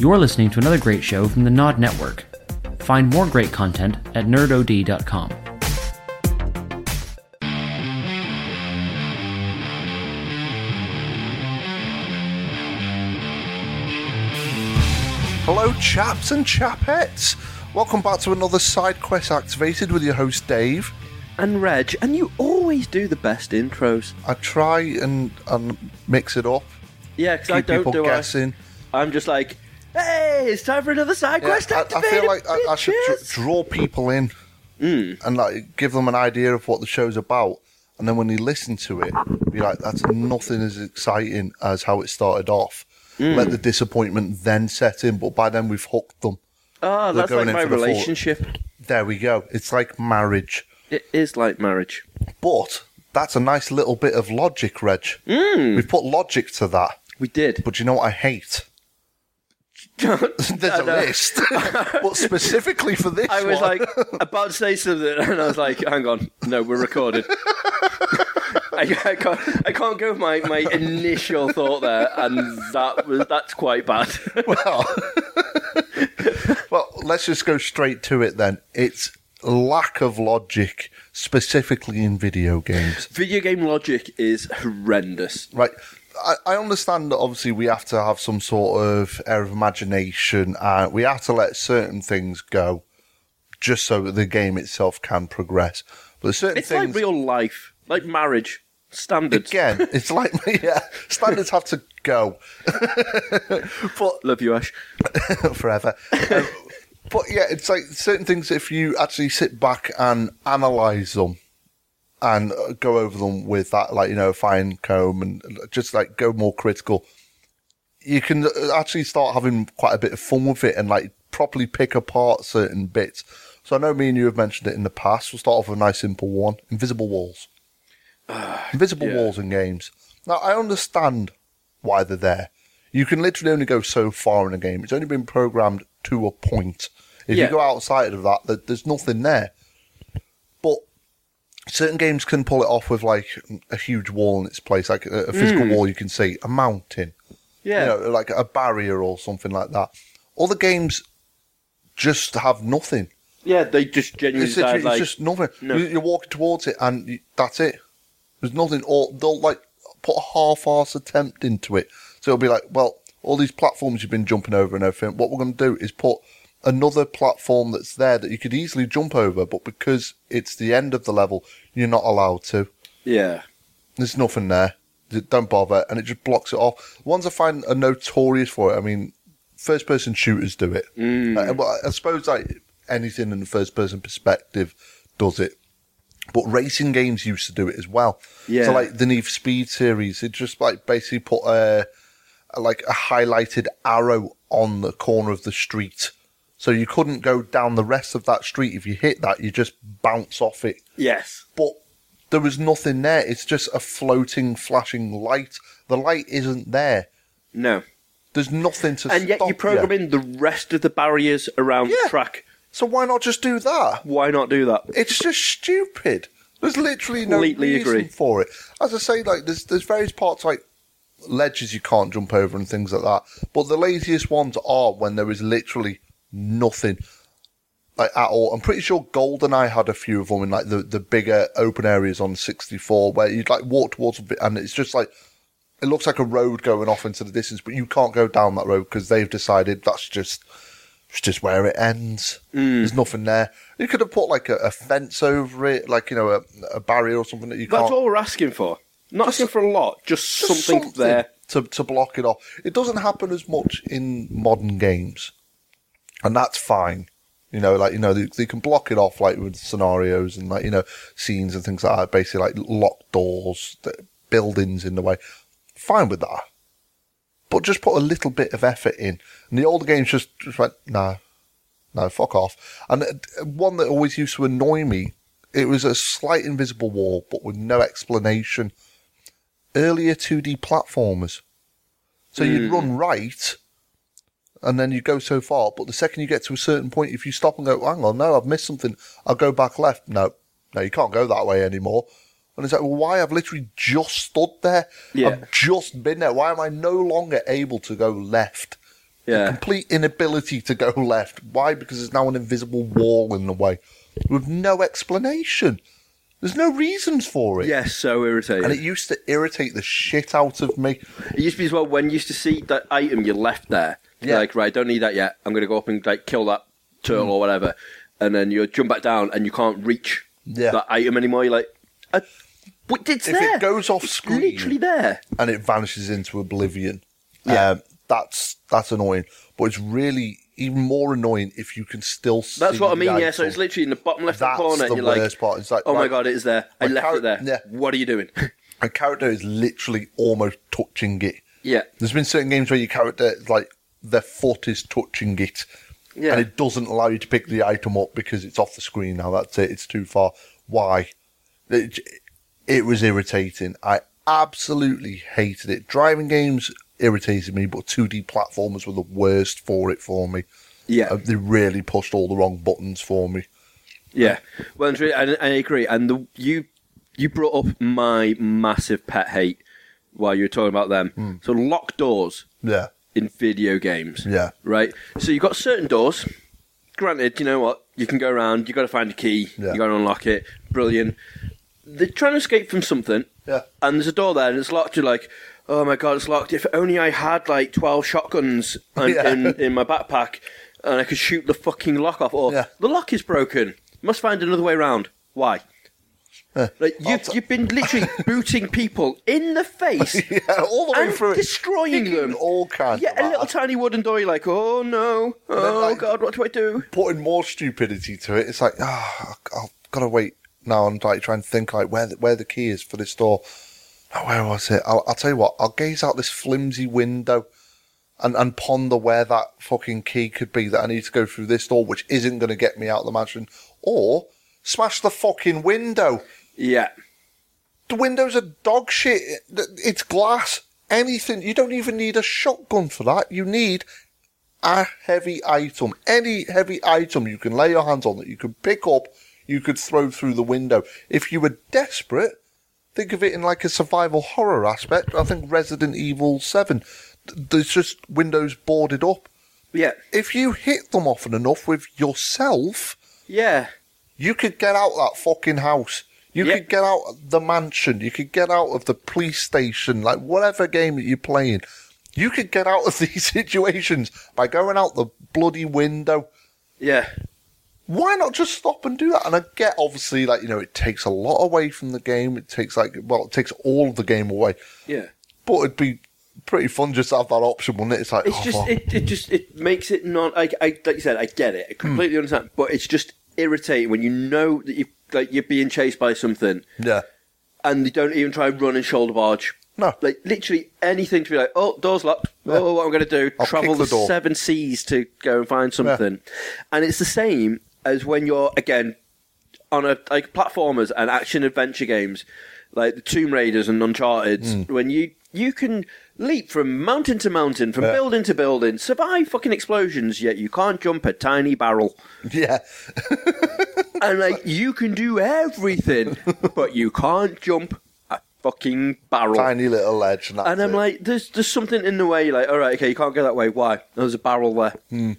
You're listening to another great show from the Nod Network. Find more great content at nerdod.com. Hello, chaps and chapettes. Welcome back to another side quest activated with your host Dave. and Reg, and you always do the best intros. I try and, and mix it up, Yeah, because I don't people do guessing. I. I'm just like, hey, it's time for another side quest I, I feel like I, I should dr- draw people in Hmm. and like give them an idea of what the show's about, and then when they listen to it, be like, "That's nothing as exciting as how it started off." Hmm. Let the disappointment then set in, but by then we've hooked them. Ah, They're that's like my the relationship. There we go. It's like marriage, It is like marriage. but that's a nice little bit of logic, Reg. Hmm. We've put logic to that. We did. But you know what I hate? There's a list, but specifically for this I was one, like about to say something, and I was like, "Hang on, no, we're recorded." I, I can't, I can't go with my, my initial thought there, and that was that's quite bad. well, well, let's just go straight to it then. It's lack of logic, specifically in video games. Video game logic is horrendous. Right. I, I understand that obviously we have to have some sort of air of imagination and we have to let certain things go just so that the game itself can progress. But certain It's things. like real life, like marriage standards. Again, it's like yeah, standards have to go. but Love you, Ash. forever. Um, but yeah, it's like certain things. If you actually sit back and analyze them and go over them with that, like you know, fine comb and just like go more critical, you can uh, actually start having quite a bit of fun with it and like properly pick apart certain bits. So I know me and you have mentioned it in the past. We'll start off with a nice simple one: invisible walls. invisible yeah. walls in games. Now I understand why they're there. You can literally only go so far in a game. It's only been programmed to a point. If Yeah. you go outside of that, there's nothing there. Certain games can pull it off with like a huge wall in its place, like a, a physical hmm. wall you can see, a mountain, Yeah. you know, like a barrier or something like that. Other games just have nothing. yeah, they just genuinely It's, it's like, just nothing. No. You, you're walking towards it, and you, that's it. There's nothing. Or they'll like put a half-ass attempt into it. So it'll be like, well, all these platforms you've been jumping over and everything. What we're going to do is put another platform that's there that you could easily jump over, but because it's the end of the level, you're not allowed to. yeah. There's nothing there. Don't bother, and it just blocks it off. The ones I find are notorious for it. I mean, first-person shooters do it. Uh, well, I suppose like anything in the first-person perspective does it, but racing games used to do it as well. Yeah. So like the Need for Speed series, it just like basically put a, a like a highlighted arrow on the corner of the street. So you couldn't go down the rest of that street. If you hit that, you just bounce off it Yes. but there was nothing there. It's just a floating, flashing light. The light isn't there. No. There's nothing to And yet stop you program in the rest of the barriers around Yeah. the track. So why not just do that? Why not do that? It's just stupid. There's literally no Completely reason agree. for it. As I say, like there's there's various parts like ledges you can't jump over and things like that. But the laziest ones are when there is literally nothing. Like at all. I'm pretty sure GoldenEye had a few of them in like the, the bigger open areas on 64 where you'd like walk towards a bit and it's just like it looks like a road going off into the distance, but you can't go down that road because they've decided that's just it's just where it ends. Mm. There's nothing there. You could have put like a, a fence over it, like you know a, a barrier or something that you That's can't. all we're asking for. Not asking for a lot, just, just something, there. to to block it off. It doesn't happen as much in modern games, and that's fine. You know, like you know, they, they can block it off like with scenarios and like you know scenes and things like that. Basically, like locked doors, the buildings in the way. Fine with that, but just put a little bit of effort in. And the older games just just went no, no, fuck off. And uh, one that always used to annoy me, it was a slight invisible wall, but with no explanation. Earlier 2D platformers. So you'd run right, and then you go so far, but the second you get to a certain point, if you stop and go, hang on, no, I've missed something, I'll go back left. No, no, you can't go that way anymore. And it's like, well, why? I've literally just stood there. Yeah. I've just been there. Why am I no longer able to go left Yeah. complete inability to go left. Why? Because there's now an invisible wall in the way with no explanation. There's no reasons for it. Yes, so irritating. And it used to irritate the shit out of me. It used to be as well when you used to see that item you left there. Yeah. Like, right, don't need that yet. I'm going to go up and like kill that turtle or whatever. And then you jump back down and you can't reach Yeah. that item anymore. You're like, uh, but it's If there. it goes off It's screen literally there. and it vanishes into oblivion, Yeah. um, that's that's annoying. But it's really even more annoying if you can still see That's what I mean. Yeah, so it's literally in the bottom left That's corner. the you're like, worst part. It's like, oh my god, it is there. I left it there. yeah. What are you doing? a character is literally almost touching it. yeah, There's been certain games where your character, like, their foot is touching it. yeah. And it doesn't allow you to pick the item up because it's off the screen now. That's it. It's too far. Why? It, it was irritating. I absolutely hated it. Driving games irritated me, but 2D platformers were the worst for it for me. yeah. Uh, They really pushed all the wrong buttons for me. Yeah, well, it's really, and, and I agree. And the, you you brought up my massive pet hate while you were talking about them. So locked doors Yeah. in video games, Yeah. right? So you've got certain doors. Granted, you know what? You can go around. You've got to find a key. Yeah. You got to unlock it. Brilliant. They're trying to escape from something, Yeah. and there's a door there, and it's locked. You're like, oh my god, it's locked. If only I had like twelve shotguns in, Yeah. in, in my backpack, and I could shoot the fucking lock off. Or Yeah. the lock is broken. Must find another way around. Why? Yeah. Like you've, t- you've been literally booting people in the face Yeah, all the way and through destroying Kicking them. All kinds Yeah, a little tiny wooden door. You're like, oh no, then, oh like- god, what do I do? putting more stupidity to it. It's like, ah, I've got to wait now and like try and think like where the, where the key is for this door. Oh, where was it? I'll, I'll tell you what. I'll gaze out this flimsy window and, and ponder where that fucking key could be that I need to go through this door, which isn't going to get me out of the mansion, or smash the fucking window. Yeah, The window's a dog shit. It's glass. Anything. You don't even need a shotgun for that. You need a heavy item. Any heavy item you can lay your hands on that you can pick up, you could throw through the window. If you were desperate, think of it in like a survival horror aspect. I think Resident Evil 7, there's just windows boarded up. yeah, If you hit them often enough with yourself, yeah. you could get out that fucking house. You Yeah. could get out of the mansion. You could get out of the police station, like whatever game that you're playing. You could get out of these situations by going out the bloody window. Yeah, Why not just stop and do that? And I get, obviously, like, you know, it takes a lot away from the game. It takes, like, well, it takes all of the game away. yeah. But it'd be pretty fun just to have that option, wouldn't it? It's like, It's oh, just it, it just it makes it not like I like you said I get it I completely hmm. understand but it's just irritating when you know that you like you're being chased by something yeah. and you don't even try and run and shoulder barge No. like literally anything to be like oh door's locked oh what I'm going to do I'll travel the the, seven seas to go and find something and it's the same as when you're again on a like platformers and action adventure games like the Tomb Raiders and Uncharted Hmm. when you you can leap from mountain to mountain from Yeah. building to building survive fucking explosions yet you can't jump a tiny barrel Yeah. and like you can do everything but you can't jump a fucking barrel Tiny little ledge. And, that's and I'm it. like, there's there's something in the way. You're like, all right, okay, you can't go that way. Why? There's a barrel there. Hmm.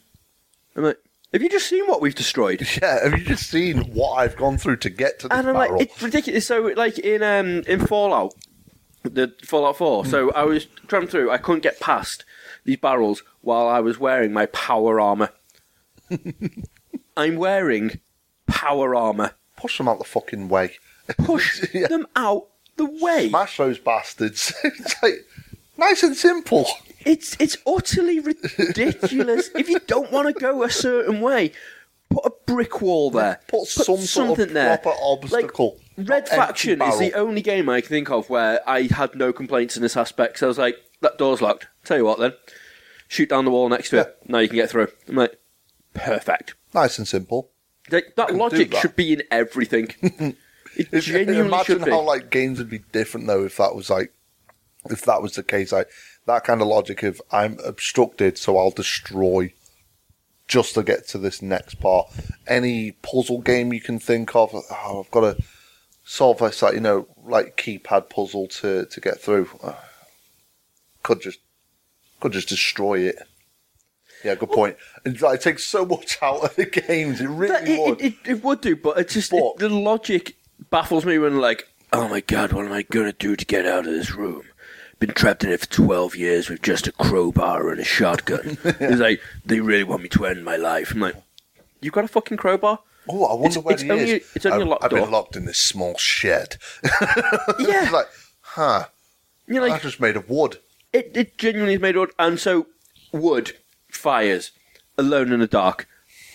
I'm like, have you just seen what we've destroyed? yeah, have you just seen what I've gone through to get to this And I'm barrel? like, it's ridiculous. So like in um in Fallout, the Fallout Four. So I was trying through. I couldn't get past these barrels while I was wearing my power armor. I'm wearing power armor. Push them out the fucking way. Push Yeah. them out the way. Smash those bastards. it's like nice and simple. It's it's utterly ridiculous. if you don't want to go a certain way, put a brick wall there. Put some sort of something there. proper obstacle. Like, Red Faction is the only game I can think of where I had no complaints in this aspect. So I was like, that door's locked. Tell you what, then, shoot down the wall next to it. Now you can get through. I'm like, perfect. Nice and simple. Like, that logic that. should be in everything. it If- genuinely Imagine should be. how like games would be different though if that was like if that was the case. Like that kind of logic of I'm obstructed, so I'll destroy just to get to this next part. Any puzzle game you can think of, oh, I've got to solve this, like you know, like keypad puzzle to to get through. Could just could just destroy it. Yeah, good point. Like, it takes so much out of the games. It really it, would. it, it, it would do, but it's just But- the logic baffles me when like, oh my god, what am I gonna do to get out of this room? Been trapped in it for twelve years with just a crowbar and a shotgun. it's like they really want me to end my life. I'm like, you got a fucking crowbar? oh, I wonder it's- where it's he only- is. it's only a I've- locked I've been locked in this small shed. Yeah, It's like, huh? you're like, That's just made of wood. it, it genuinely is made of wood, and so wood fires alone in the dark.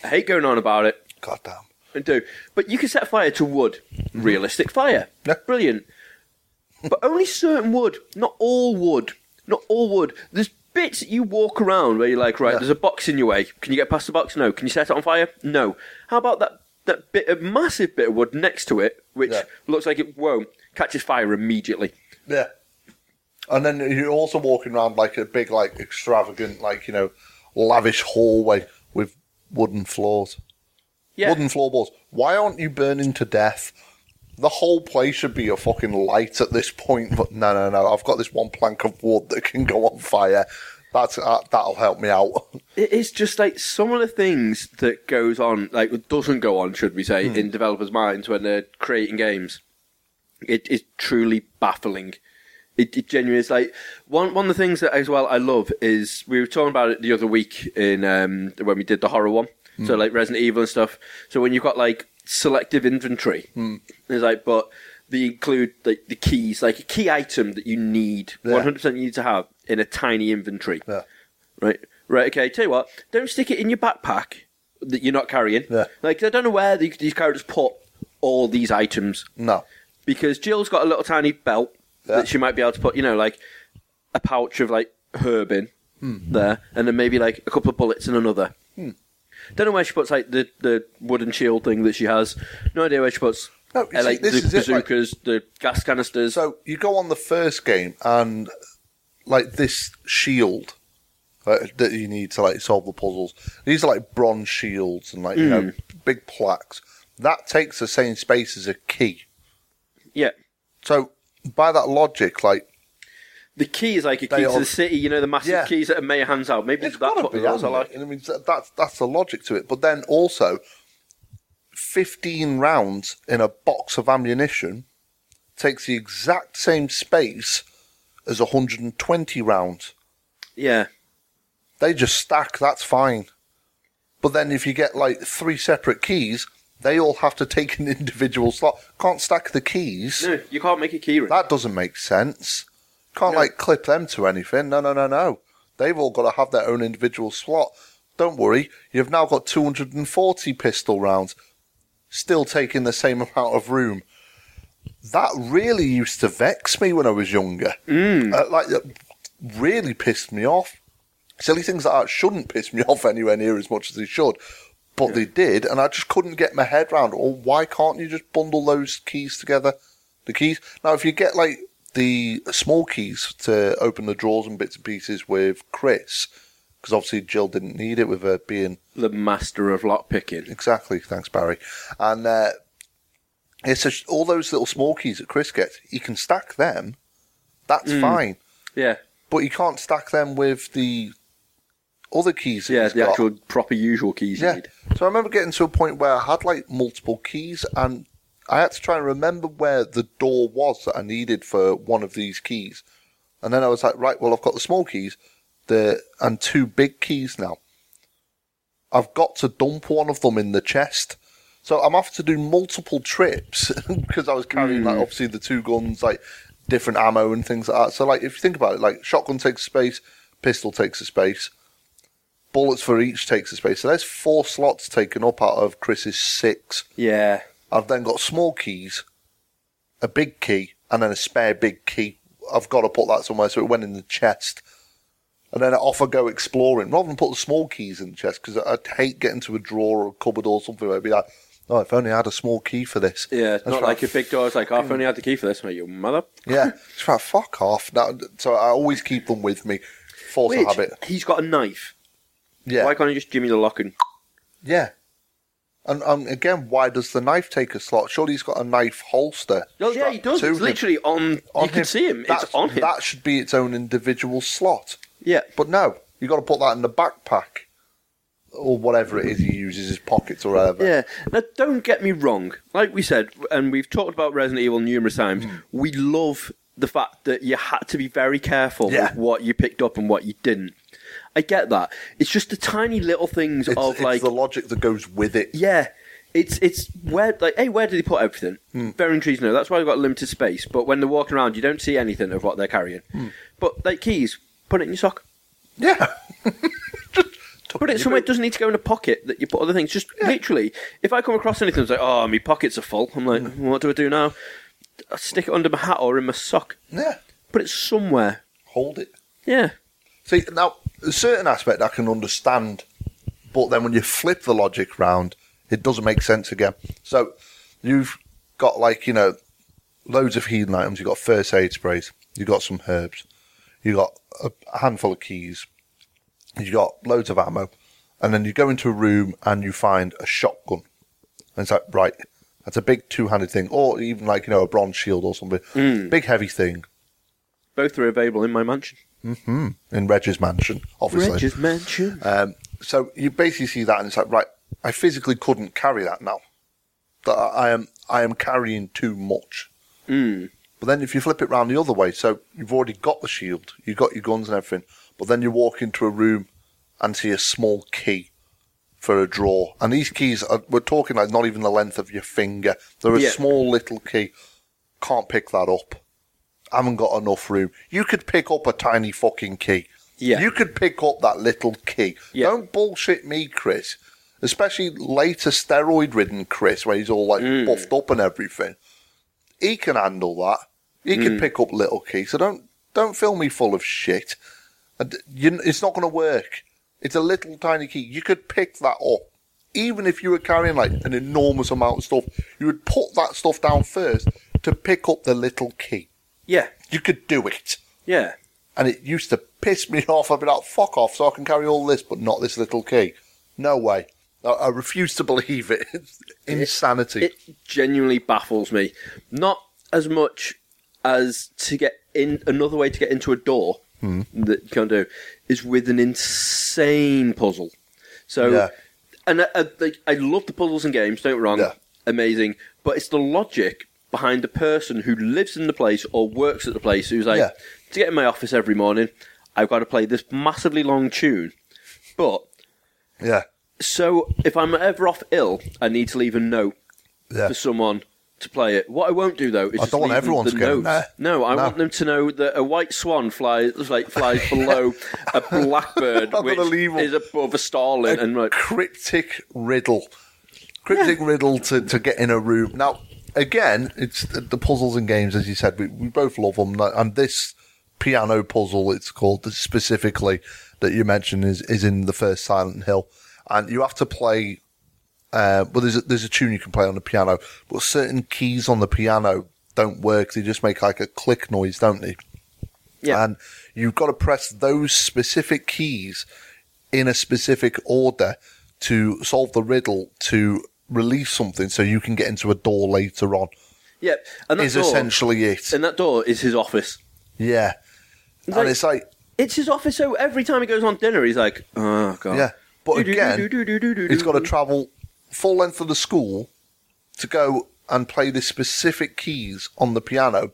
I hate going on about it. God damn. I do. But you can set fire to wood. Mm-hmm. Realistic fire. Yeah. Brilliant. But only certain wood. Not all wood. Not all wood. There's bits that you walk around where you're like, right, Yeah. there's a box in your way. Can you get past the box? No. Can you set it on fire? No. How about that, that bit of massive bit of wood next to it, which Yeah. looks like it won't, catches fire immediately. Yeah. And then you're also walking around like a big, like extravagant, like you know, lavish hallway with wooden floors, Yeah. wooden floorboards. Why aren't you burning to death? The whole place should be a fucking light at this point. But no, no, no. I've got this one plank of wood that can go on fire. That's uh, that'll help me out. It is just like some of the things that goes on, like doesn't go on, should we say, in developers' minds when they're creating games. It is truly baffling. It, it genuinely is like one one of the things that as well I love is we were talking about it the other week in um, when we did the horror one, so like Resident Evil and stuff. So when you've got like selective inventory, hmm. it's like but they include like the keys, like a key item that you need, one hundred percent you need to have in a tiny inventory. Yeah. Right, right. Okay. Tell you what, don't stick it in your backpack that you're not carrying. Yeah. Like I don't know where these, these characters put all these items No. because Jill's got a little tiny belt Yeah. that she might be able to put, you know, like a pouch of like herb in hmm. there, and then maybe like a couple of bullets in another. Don't know where she puts like the, the wooden shield thing that she has. No idea where she puts. No, you uh, see, like this the is it, like- bazookas, the gas canisters. So you go on the first game and like this shield uh, that you need to like solve the puzzles. These are like bronze shields and like you know big plaques. That takes the same space as a key. yeah, So by that logic, like the key is like a They key to the city. You know, the massive Yeah. keys that Mayor hands out. Maybe it's that's what be. the rules are hasn't it? like. I mean, that's that's the logic to it. But then also, fifteen rounds in a box of ammunition takes the exact same space as 120 rounds. Yeah, they just stack, that's fine. But then if you get like three separate keys, they all have to take an individual slot. Can't stack the keys. no, you can't make a key ring. That doesn't make sense. Can't No. like clip them to anything. No, no, no, no. They've all got to have their own individual slot. Don't worry, you've now got 240 pistol rounds, still taking the same amount of room. That really used to vex me when I was younger. Mm. Uh, like, it really pissed me off. Silly things like that shouldn't piss me off anywhere near as much as they should, but they did, and I just couldn't get my head round. Or why can't you just bundle those keys together? The keys. Now, if you get like the small keys to open the drawers and bits and pieces with Chris, because obviously Jill didn't need it with her being the master of lock picking. exactly. Thanks, Barry. And uh, it's just all those little small keys that Chris gets. You can stack them. That's fine, Yeah, but you can't stack them with the other keys. That yeah, the got. actual proper usual keys you Yeah. need. So I remember getting to a point where I had like multiple keys and I had to try and remember where the door was that I needed for one of these keys. And then I was like, right, well, I've got the small keys the and two big keys now. I've got to dump one of them in the chest. So I'm having to do multiple trips because I was carrying like hmm. obviously the two guns, like different ammo and things like that. So like if you think about it, like shotgun takes space, pistol takes a space, bullets for each takes a space. So there's four slots taken up out of Chris's six. Yeah, I've then got small keys, a big key, and then a spare big key. I've got to put that somewhere, so it went in the chest. And then I off I go exploring, rather than put the small keys in the chest, because I'd hate getting to a drawer or a cupboard or something where it'd be like, oh, if only I had a small key for this. yeah. It's not like a big door. It's like, oh, I've only had the key for this. Like, you mother. Yeah, it's right, fuck off. Now, so I always keep them with me. Force a habit. he's got a knife. Yeah. Why can't he just give me the lock and? Yeah. And um, again, why does the knife take a slot? Surely he's got a knife holster. Oh yeah, he does. It's him. literally on. On you can see him. It's on him. That should be its own individual slot. yeah. But no, you got to put that in the backpack. or whatever it is he uses, his pockets or whatever. Yeah. Now, don't get me wrong. Like we said, and we've talked about Resident Evil numerous times, Hmm. we love the fact that you had to be very careful Yeah. with what you picked up and what you didn't. I get that. It's just the tiny little things It's, of it's like, the logic that goes with it. yeah, it's it's where like, hey, where did they put everything? Hmm. Very intriguing. to know. That's why we've got limited space. But when they're walking around, you don't see anything of what they're carrying. Hmm. But like keys, put it in your sock. Yeah. Just Put it somewhere. It doesn't need to go in a pocket that you put other things. Just literally, if I come across anything that's like, oh, my pockets are full, I'm like, Hmm. what do I do now? I stick it under my hat or in my sock. Yeah. Put it somewhere. Hold it. Yeah. See, now, a certain aspect I can understand, but then when you flip the logic round, it doesn't make sense again. So, you've got, like, you know, loads of healing items, you've got first aid sprays, you've got some herbs, you've got a handful of keys, you've got loads of ammo, and then you go into a room and you find a shotgun. And it's like, right, that's a big two handed thing, or even like, you know, a bronze shield or something. Hmm. Big heavy thing Both are available in my mansion. In Reg's mansion, obviously. Reg's mansion. Um, so you basically see that, and it's like, right, I physically couldn't carry that now. That I am, I am carrying too much. Mm. But then if you flip it round the other way, so you've already got the shield, you've got your guns and everything, but then you walk into a room and see a small key for a drawer, and these keys are, we're talking like not even the length of your finger. They're a Yeah. small little key. Can't pick that up. I haven't got enough room. You could pick up a tiny fucking key. Yeah. You could pick up that little key. Yeah. Don't bullshit me, Chris. Especially later steroid ridden Chris, where he's all like Mm. buffed up and everything. He can handle that. He Mm. can pick up little keys. So don't don't fill me full of shit. And you, it's not going to work. It's a little tiny key. You could pick that up. Even if you were carrying like an enormous amount of stuff, you would put that stuff down first to pick up the little key. Yeah. You could do it. Yeah. And it used to piss me off. I'd be like, fuck off, so I can carry all this, but not this little key. No way. I, I refuse to believe it. It's insanity. It genuinely baffles me. Not as much as to get in another way to get into a door Hmm. that you can't do is with an insane puzzle. So, Yeah. and I, I, like, I love the puzzles and games. Don't get me wrong, Yeah. amazing. But it's the logic behind the person who lives in the place or works at the place who's like, Yeah. to get in my office every morning, I've got to play this massively long tune. But yeah. so if I'm ever off ill, I need to leave a note Yeah. for someone to play it. What I won't do though is I just don't want leave them everyone the to get in notes. there. No, I No. want them to know that a white swan flies like flies below a blackbird, I'm which gonna leave 'em. is above a starling, a and like cryptic riddle. Cryptic riddle to, to get in a room. Now, again, it's the, the puzzles and games, as you said, we, we both love them. And this piano puzzle, it's called specifically, that you mentioned is, is in the first Silent Hill. And you have to play, uh, well, there's a, there's a tune you can play on the piano, but certain keys on the piano don't work. They just make like a click noise, don't they? yeah, And you've got to press those specific keys in a specific order to solve the riddle to release something so you can get into a door later on. Yep, and that Is door, essentially it. and that door is his office. Yeah. Like- and it's like, It's his office. So every time he goes on dinner, he's like, "Oh god." yeah. But again, he's got to travel full length of the school to go and play the specific keys on the piano.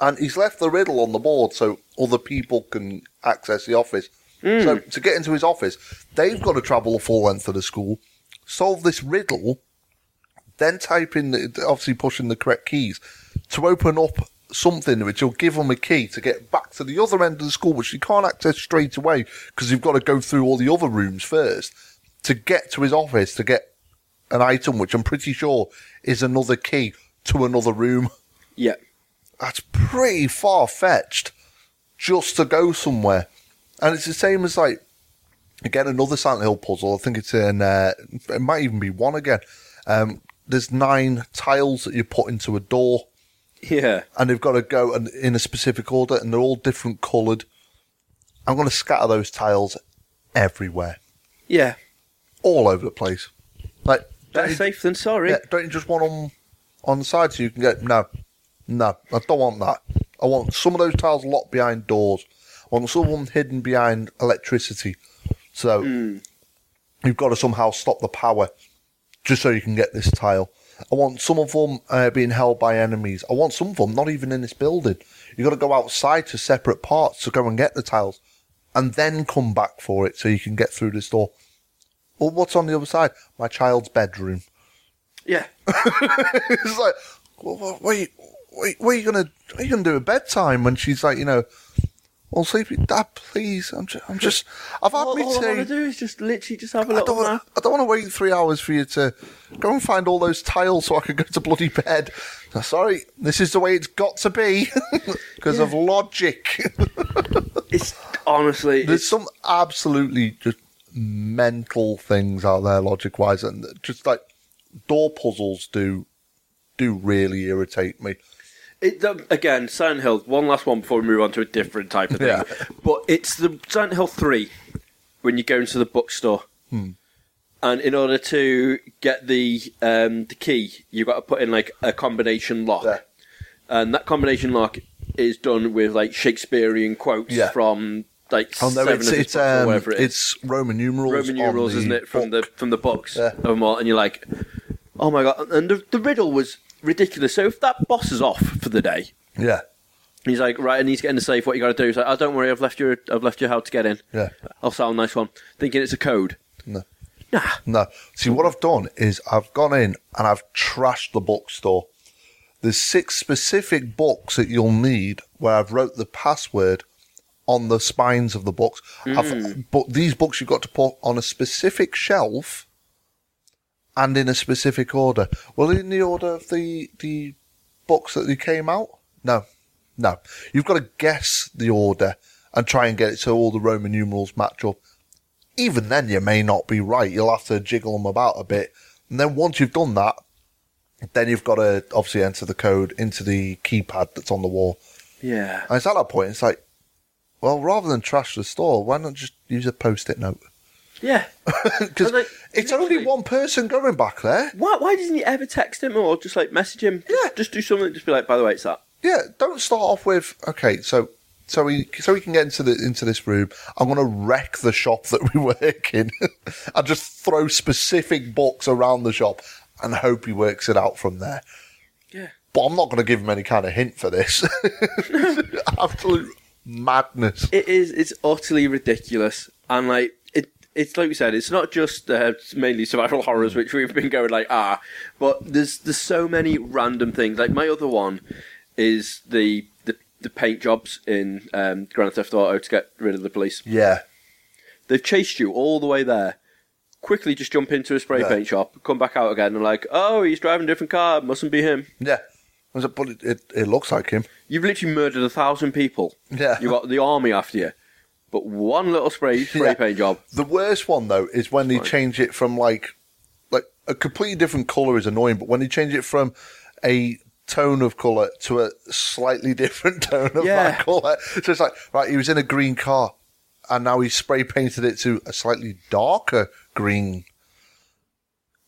And he's left the riddle on the board so other people can access the office. So hmm. to get into his office, they've got to travel the full length of the school, solve this riddle, then type in, the, obviously pushing the correct keys to open up something which will give them a key to get back to the other end of the school, which you can't access straight away because you've got to go through all the other rooms first to get to his office to get an item which I'm pretty sure is another key to another room. Yeah, That's pretty far fetched just to go somewhere. And it's the same as like again another Silent Hill puzzle. I think it's in uh, it might even be one again. Um, there's nine tiles that you put into a door, yeah, and they've got to go and in a specific order, and they're all different coloured. I'm going to scatter those tiles everywhere, yeah. all over the place. Like Better safe than sorry. yeah, don't you just want them on the side so you can get? No, no, I don't want that. I want some of those tiles locked behind doors. I want some of them hidden behind electricity. So hmm. you've got to somehow stop the power just so you can get this tile. I want some of them uh, being held by enemies. I want some of them not even in this building. You've got to go outside to separate parts to go and get the tiles and then come back for it so you can get through this door. Well, what's on the other side? My child's bedroom. Yeah. it's like, well, what, are you, what, what are you gonna, what are you gonna do at bedtime when she's like, you know, well, sleepy, Dad, please, I'm just, I'm just, I've had all, me all I want to do is just literally just have a I little don't, want, nap. I don't want to wait three hours for you to go and find all those tiles so I can go to bloody bed. Sorry, this is the way it's got to be because of logic. It's honestly, There's it's, some absolutely just mental things out there logic wise, and just like door puzzles do do really irritate me. It, um, again, Silent Hill. One last one before we move on to a different type of thing. Yeah. But it's the Silent Hill three when you go into the bookstore, Hmm. and in order to get the um, the key, you've got to put in like a combination lock, Yeah. and that combination lock is done with like Shakespearean quotes Yeah. from like Oh no, seven it's it's um, whatever it is. it's Roman numerals. Roman numerals, isn't it, from book. the from the books Yeah. all, and you're like, oh my god! And the, the riddle was ridiculous. So if that boss is off for the day, yeah, he's like, right, I need to get in the safe. What you got to do? He's like, oh, don't worry, I've left your I've left your how to get in. yeah. I'll sound nice one, thinking it's a code. No. Nah, No. See, what I've done is I've gone in and I've trashed the bookstore. There's six specific books that you'll need where I've wrote the password on the spines of the books. I've, mm. but these books you've got to put on a specific shelf and in a specific order. Well, in the order of the the books that they came out? No. No. You've got to guess the order and try and get it so all the Roman numerals match up even then you may not be right. You'll have to jiggle them about a bit. And then once you've done that, then you've got to obviously enter the code into the keypad that's on the wall. yeah, And it's at that point, it's like, well, rather than trash the store, why not just use a post-it note? Yeah. Because Like, it's only one person going back there. Why why doesn't he ever text him or just like message him? Yeah. just do something. Just be like, by the way, it's that. Yeah, don't start off with okay. So, so we so we can get into the into this room. I'm going to wreck the shop that we work in. and just throw specific books around the shop and hope he works it out from there. Yeah. But I'm not going to give him any kind of hint for this. Absolute madness. It is. It's utterly ridiculous, and like. It's like we said. It's not just uh, mainly survival horrors, which we've been going like ah, but there's there's so many random things. Like my other one is the the, the paint jobs in um, Grand Theft Auto to get rid of the police. Yeah, They've chased you all the way there. Quickly, just jump into a spray Yeah. paint shop, come back out again, and like, oh, he's driving a different car. Mustn't be him. yeah. But it, it, it looks like him. You've literally murdered a thousand people. Yeah. You got the army after you, but one little spray spray Yeah. paint job. The worst one though is when they Right. change it from like like a completely different color is annoying, but when they change it from a tone of color to a slightly different tone of Yeah. that color, so it's like right, he was in a green car, and now he spray painted it to a slightly darker green.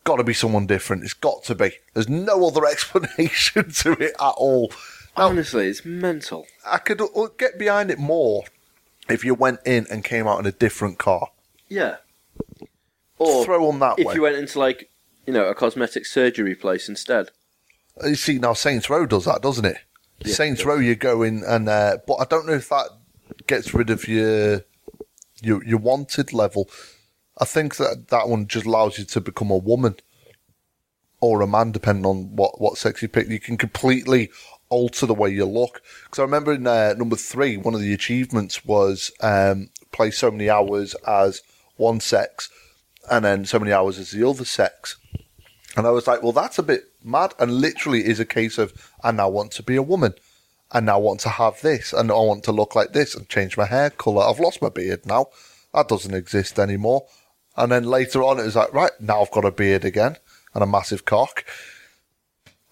Got to be someone different. It's got to be. There's no other explanation to it at all. Now, Honestly, it's mental. I could uh, get behind it more if you went in and came out in a different car. Yeah. Or Throw them that if way. you went into like you know a cosmetic surgery place instead. Uh, You see, now Saints Row does that, doesn't it? Yeah, Saints it Row, you go in and, uh, but I don't know if that gets rid of your your your wanted level. I think that that one just allows you to become a woman or a man, depending on what what sex you pick. You can completely alter the way you look. Because I remember in uh, number three, one of the achievements was um, play so many hours as one sex, and then so many hours as the other sex. And I was like, well, that's a bit mad. And literally is a case of, I now want to be a woman. I now want to have this. And I want to look like this and change my hair colour. I've lost my beard now. That doesn't exist anymore. And then later on, it was like, right, now I've got a beard again and a massive cock.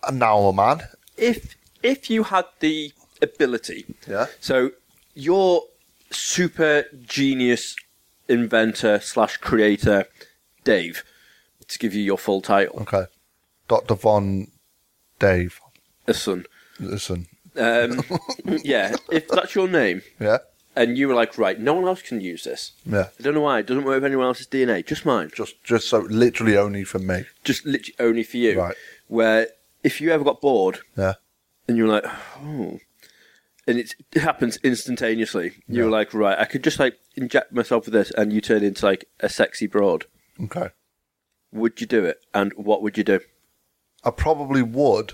And now I'm a man. If if you had the ability, Yeah. so your super genius inventor slash creator, Dave, to give you your full title, Okay. Dr. Von Dave. a son. Listen. Um, yeah, if that's your name, Yeah. and you were like, right, no one else can use this. Yeah. I don't know why. It doesn't work with anyone else's DNA, just mine. Just, just so literally only for me. Just literally only for you. Right. Where if you ever got bored Yeah. And you're like, oh, and it happens instantaneously, You're Yeah. like, right, I could just like inject myself with this, and you turn into like a sexy broad. Okay. Would you do it? And what would you do? I probably would.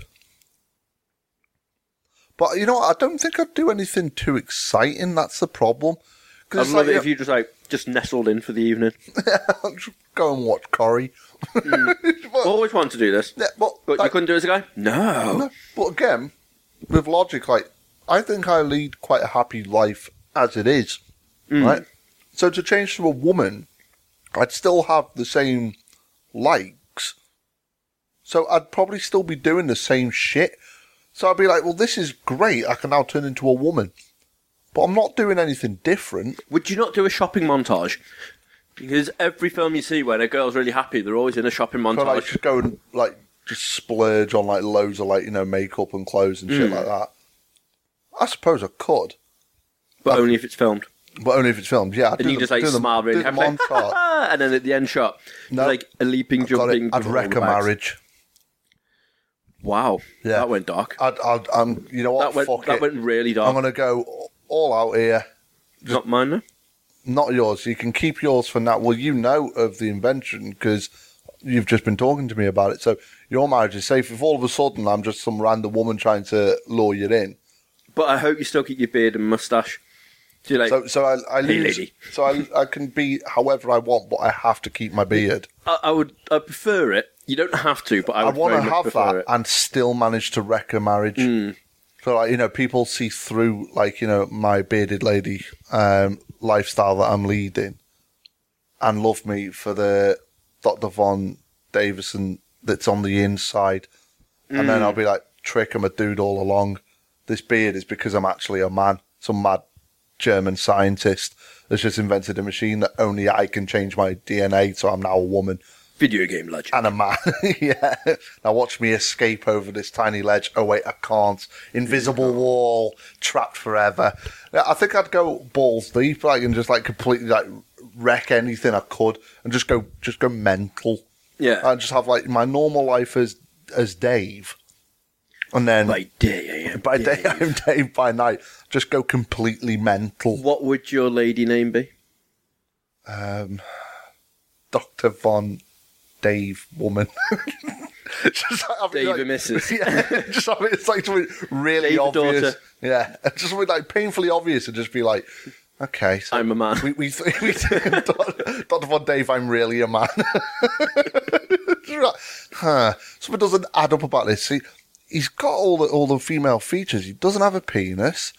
But you know what? I don't think I'd do anything too exciting. That's the problem. I'd love it if you just like just nestled in for the evening. go and watch Corrie. Hmm. but, Always wanted to do this, yeah, but, but you couldn't do it as a guy. No. no, but again, with logic, like I think I lead quite a happy life as it is, Mm. right? So to change to a woman, I'd still have the same likes. So I'd probably still be doing the same shit. So I'd be like, well, this is great. I can now turn into a woman. But I'm not doing anything different. Would you not do a shopping montage? Because every film you see where a girl's really happy, they're always in a shopping So like montage. just go and like just splurge on like loads of like, you know, makeup and clothes and Mm. shit like that. I suppose I could. but only if it's filmed. But only if it's filmed, yeah. I'd And do you the- just like do the- smile really do the montage. and then at the end shot, No. like a leaping, Got it. jumping. I'd wreck a bags. marriage. Wow, Yeah. that went dark. I'd, I'd, um, you know what? that went Fuck that it. went really dark. I'm gonna go all out here. Not mine, no. Not yours. You can keep yours for now. Well, you know of the invention because you've just been talking to me about it. So your marriage is safe. If all of a sudden I'm just some random woman trying to lure you in, But I hope you still keep your beard and mustache. So you're like, so so I, I Hey, lose. lady. So I, I can be however I want, but I have to keep my beard. I, I would, I prefer it. You don't have to, but I I, want to have that it. and still manage to wreck a marriage. Mm. So, like, you know, people see through, like, you know, my bearded lady um, lifestyle that I'm leading and love me for the Dr. Von Davison that's on the inside. And then. I'll be like, trick, I'm a dude all along. This beard is because I'm actually a man, some mad German scientist that's just invented a machine that only I can change my DNA, so I'm now a woman Video game legend. and a man. yeah. Now watch me escape over this tiny ledge. Oh wait, I can't. Invisible wall, trapped forever. I think I'd go balls deep, like, and just like completely like wreck anything I could, and just go, just go mental, yeah. and just have like my normal life as as Dave, and then by day, I am by day Dave. I'm Dave. By night, just go completely mental. What would your lady name be? Um, Doctor Von Dave woman. just like, Dave like- and Mrs. Yeah, just have it. It's like something really Dave obvious. daughter. Yeah, just something like painfully obvious, and just be like, okay, so I'm a man. we we, we Doctor Von Dave, I'm really a man. huh. Something doesn't add up about this. See, he's got all the all the female features. He doesn't have a penis.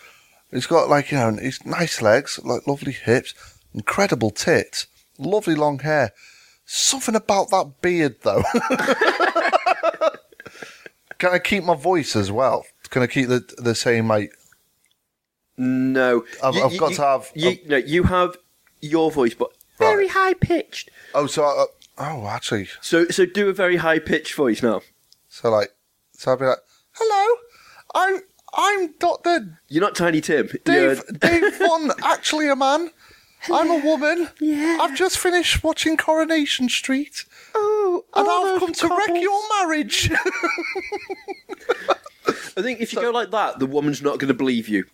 He's got like you know, he's nice legs, like lovely hips, incredible tits, lovely long hair. Something about that beard, though. Can I keep my voice as well? Can I keep the the same like? No, I've- I've got to have- You, no, you have your voice, but very high pitched. Oh, so I, oh, actually, So, so do a very high pitched voice now. so like, so I'd be like, "Hello, I'm I'm Doctor You're not Tiny Tim. Dave You're- Dave Von, actually a man. I'm a woman. Yeah. I've just finished watching Coronation Street, oh, and I've come to wreck your marriage. I think if you go like that, the woman's not going to believe you.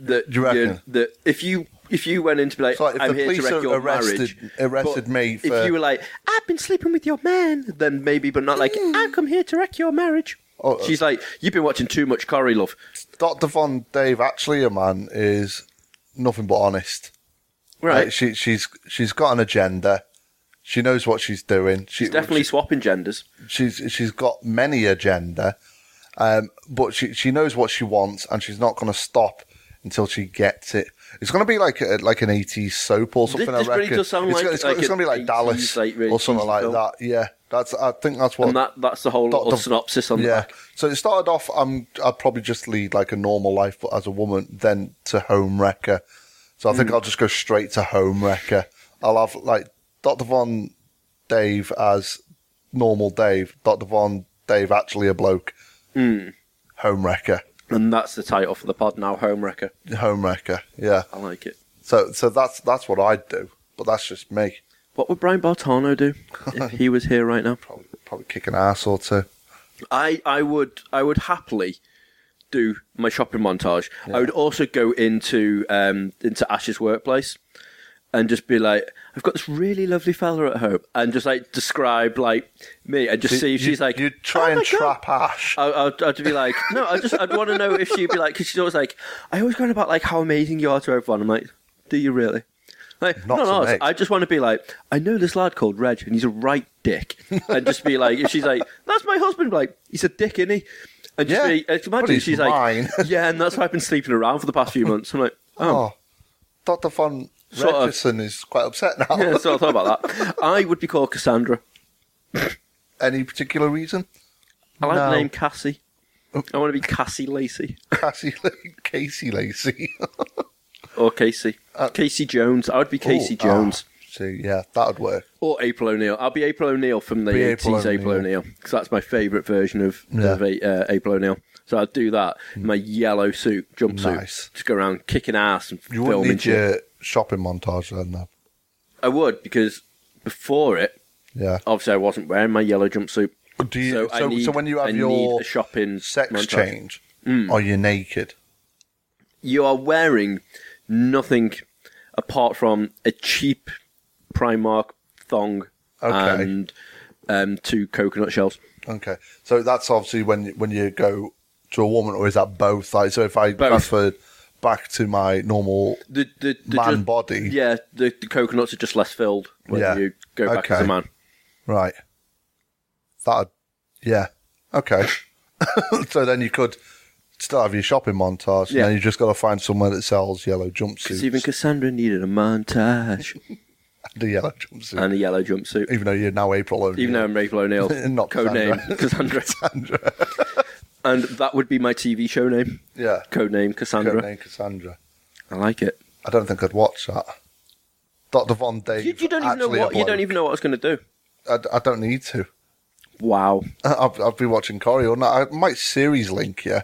That Do you reckon? that if you if you went in to be like, I'm the here to wreck your arrested- marriage, arrested but me for- if you were like, I've been sleeping with your man, then maybe, but not like, I've come here to wreck your marriage. Oh, uh, She's like, you've been watching too much Corrie Love. Doctor Von Dave, actually a man, is nothing but honest. Right. Like, she she's she's got an agenda. She knows what she's doing. She, She's definitely swapping genders. she's she's got many agenda, um, but she she knows what she wants, and she's not going to stop until she gets it. It's going to be like a, like an eighties soap or something. this I really reckon. does sound it's, like- it's, like it's going to be like Dallas like, really or something like film. that. Yeah, that's I think that's what. And that that's the whole little Doctor- synopsis on yeah. So it started off. I'm. I'd probably just lead like a normal life, but as a woman, then to home wrecker. So I think Hmm. I'll just go straight to home wrecker. I'll have like Doctor Von Dave as normal Dave. Doctor Von Dave actually a bloke. Hmm. Home wrecker. And that's the title for the pod now, Homewrecker. Homewrecker. Yeah. I like it. So so that's that's what I'd do, but that's just me. What would Brian Bartano do if he was here right now? Probably, probably kick an ass or two. I, I would I would happily do my shopping montage. I would also go into um, into Ash's workplace and just be like, I've got this really lovely fella at home, and just like describe like me and just see if You- she's like, you'd try "Oh and my God." trap Ash. I- I'd, I'd be like, no, I just I'd want to know if she'd be like, because she's always like, I always go on about like how amazing you are to everyone. I'm like, do you really? Like, Not no, no. I just want to be like, I know this lad called Reg, and he's a right dick, and just be like, if she's like, that's my husband, like, he's a dick, isn't he? And just Yeah, be, uh, imagine she's mine. like, yeah, and that's why I've been sleeping around for the past few months. I'm like, oh, Oh, Dr. Von Sort of. Is quite upset now. yeah, so I thought about that. I would be called Cassandra. Any particular reason? I like No. the name Cassie. I want to be Cassie Lacey Cassie, Casey Lacey. or Casey. Uh, Casey Jones. I would be Casey Ooh, Jones. ah, see, yeah, that would work. Or April O'Neil. I'll be April O'Neil from the Be 80s April April O'Neil. O'Neil because that's my favourite version of, Yeah. of uh, April O'Neil. So I'd do that in my yellow suit, jumpsuit. Nice. Just go around kicking ass and You wouldn't filming need shit. your shopping montage then, though. I would because before it, Yeah. obviously I wasn't wearing my yellow jumpsuit. Do you, so, so, need, so when you have need your shopping sex montage. change, Mm. are you naked? you are wearing nothing apart from a cheap Primark thong Okay. and um, two coconut shells. Okay, so that's obviously when when you go to a woman, or is that both? Like, so if I Both. transferred back to my normal The, the, the man just- body, Yeah, the, the coconuts are just less filled when Yeah. you go back as a man. right? That, yeah, okay. so then you could still have your shopping montage, Yeah. and then you just got to find somewhere that sells yellow jumpsuits. even Cassandra needed a montage the yellow jumpsuit, and a yellow jumpsuit. even though you're now April O'Neil. Even though I'm Rachel O'Neill, Not code name Cassandra, Cassandra. And that would be my TV show name, yeah, code name Cassandra. Codename Cassandra. I like it. I don't think I'd watch that. Dr. Von Dave. You, you don't even know what you don't even know what I was going to do. I, I don't need to. Wow. I'll, I'll be watching Corrie or not. I might series link you.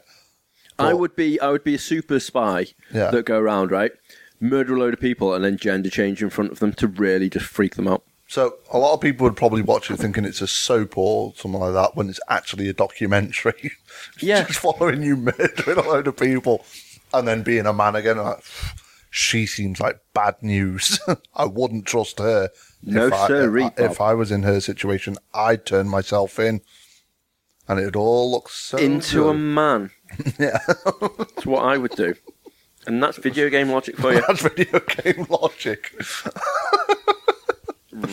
I would be I would be a super spy Yeah. that go around right, murder a load of people and then gender change in front of them to really just freak them out. So a lot of people would probably watch it thinking it's a soap or something like that when it's actually a documentary. Yeah. Just following you murdering a load of people and then being a man again. Like, she seems like bad news. I wouldn't trust her. No if I, sirree, if, I, if I was in her situation, I'd turn myself in. And it'd all look so Into a man. Yeah. That's what I would do. And that's video game logic for you. That's video game logic.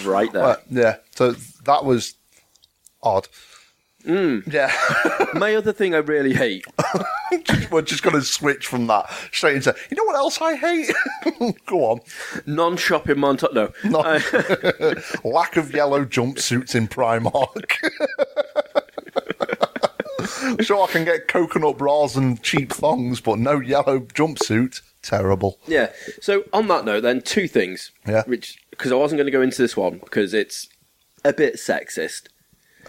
Right there. But, yeah, so that was odd. Mm. Yeah, My other thing I really hate. we're just going to switch from that straight into. You know what else I hate? Go on. Non shopping montage. No. No. I- Lack of yellow jumpsuits in Primark. sure, I can get coconut bras and cheap thongs, but no yellow jumpsuit. Terrible. yeah. So on that note, then two things. Yeah. Which because I wasn't going to go into this one because it's a bit sexist,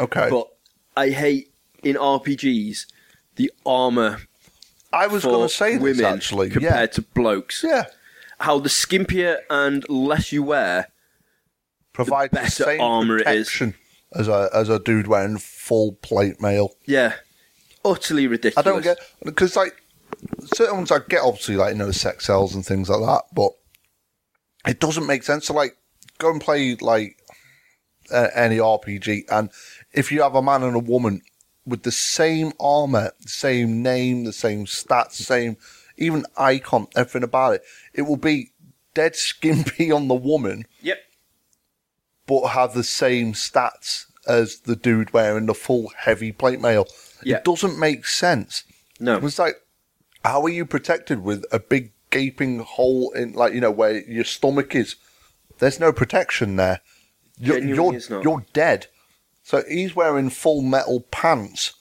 Okay. but I hate in RPGs the armor I was going to say this women actually. compared Yeah. to blokes. Yeah. How the skimpier and less you wear, Provide the, better same armour it is. as a as a dude wearing full plate mail. yeah, utterly ridiculous. I don't get because like certain ones I get obviously like you know sex sells and things like that, but it doesn't make sense to like go and play like uh, any RPG, and if you have a man and a woman with the same armor, the same name, the same stats, same even icon, everything about it, it will be dead skimpy on the woman, Yep. but have the same stats as the dude wearing the full heavy plate mail. Yeah. It doesn't make sense. No. It's like, how are you protected with a big gaping hole in, like, you know, where your stomach is? There's no protection there. You're, Genuinely you're, you're dead. So he's wearing full metal pants.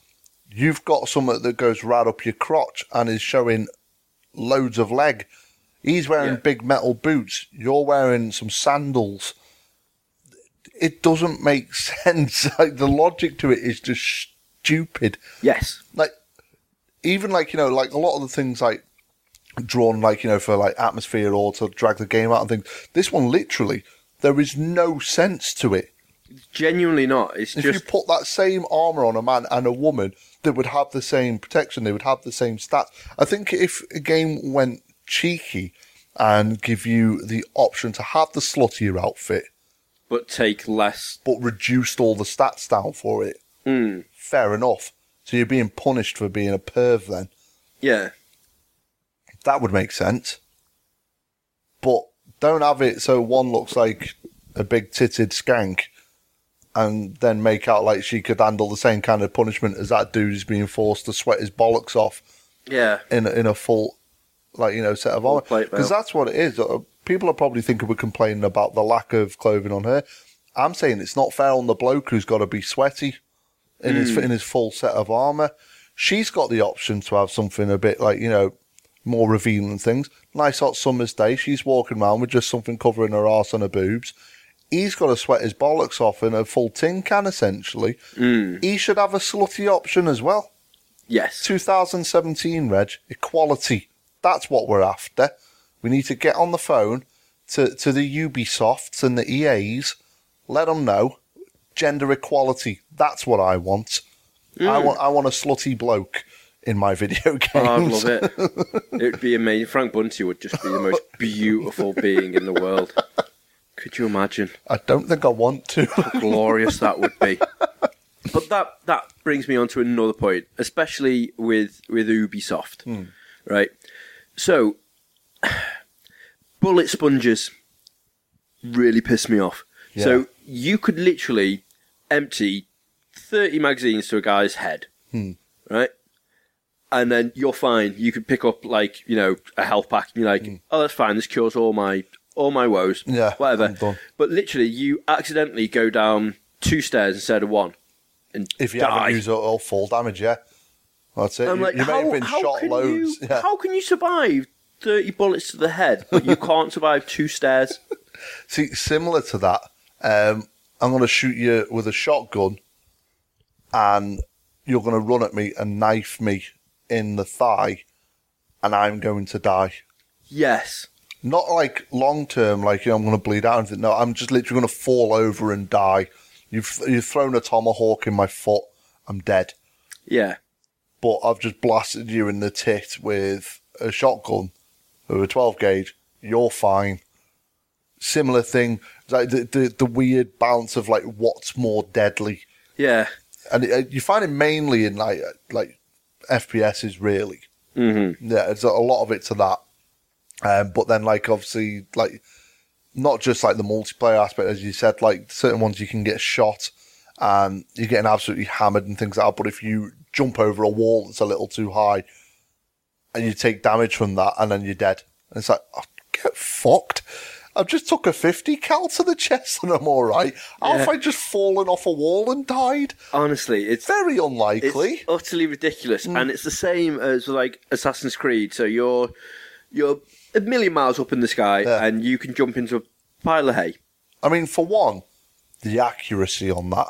You've got something that goes right up your crotch and is showing loads of leg. He's wearing Yeah. big metal boots. You're wearing some sandals. It doesn't make sense. Like the logic to it is just stupid. Yes. Like even like you know, like a lot of the things like drawn like you know for like atmosphere or to drag the game out and things. This one literally there is no sense to it. Genuinely not. It's just If just you put that same armor on a man and a woman, they would have the same protection. They would have the same stats. I think if a game went cheeky and give you the option to have the sluttier outfit, but take less. but reduced all the stats down for it, Mm, fair enough. So you're being punished for being a perv then. yeah. That would make sense. But don't have it so one looks like a big titted skank and then make out like she could handle the same kind of punishment as that dude who's being forced to sweat his bollocks off Yeah. in a, in a full, like, you know, set of armor. Because that's what it is. Uh, People are probably thinking we're complaining about the lack of clothing on her. I'm saying it's not fair on the bloke who's got to be sweaty in his Hmm. in his full set of armor. She's got the option to have something a bit like you know more revealing things. Nice hot summer's day. She's walking around with just something covering her arse and her boobs. He's got to sweat his bollocks off in a full tin can, essentially. Mm, He should have a slutty option as well. yes. 2017, Reg, equality. That's what we're after. We need to get on the phone to, to the Ubisofts and the EAs, let them know gender equality. That's what I want. I mm. want I want a slutty bloke in my video games. Oh, I'd love it. it would be amazing. Frank Bunty would just be the most beautiful being in the world. Could you imagine I don't think I want to. how glorious that would be? But that that brings me on to another point, especially with with Ubisoft, hmm. right? So, bullet sponges really piss me off. Yeah. So you could literally empty thirty magazines to a guy's head, Hmm. right? And then you're fine. You could pick up like you know a health pack, and you're like, oh, that's fine. This cures all my all my woes. Hmm. Yeah, whatever. But literally, you accidentally go down two stairs instead of one, and if you die. haven't used all, all full damage, yeah. That's it. I'm you, like, you may how, have been shot loads. You, yeah. How can you survive 30 bullets to the head, but you can't survive two stairs? See, similar to that, um, I'm going to shoot you with a shotgun, and you're going to run at me and knife me in the thigh, and I'm going to die. Yes. Not like long term, like you know, I'm going to bleed out. No, I'm just literally going to fall over and die. You've you've thrown a tomahawk in my foot. I'm dead. Yeah. But I've just blasted you in the tit with a shotgun, with a 12 gauge. You're fine. Similar thing, like the, the the weird balance of like what's more deadly, Yeah. and it, you find it mainly in like like FPSs really. hmm Yeah, there's a lot of it to that. Um, but then, like, obviously, like, not just like the multiplayer aspect, as you said, like, certain ones you can get shot and you're getting absolutely hammered and things like that. But if you jump over a wall that's a little too high and you take damage from that and then you're dead, and it's like, oh, get fucked. I've just took a 50 cal to the chest and I'm alright. How Yeah. have I just fallen off a wall and died? Honestly, it's Very unlikely. it's utterly ridiculous, Mm. and it's the same as like Assassin's Creed. So you're you're a million miles up in the sky, Yeah. and you can jump into a pile of hay. I mean, for one, the accuracy on that.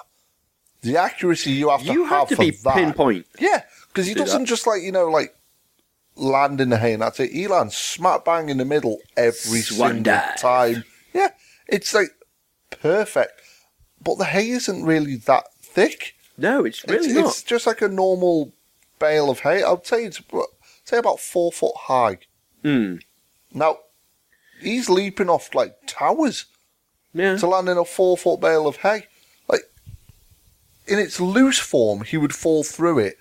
The accuracy you have to You have have to for be that. pinpoint. Yeah, because he doesn't that. just like you know like land in the hay and that's it. He lands smack bang in the middle every Swan single dive. time. Yeah, it's like perfect. But the hay isn't really that thick. No, it's really it's, not. it's just like a normal bale of hay. I'd say it's about- say about four foot high. Hmm. Now he's leaping off like towers Yeah. to land in a four foot bale of hay. Like in its loose form, he would fall through it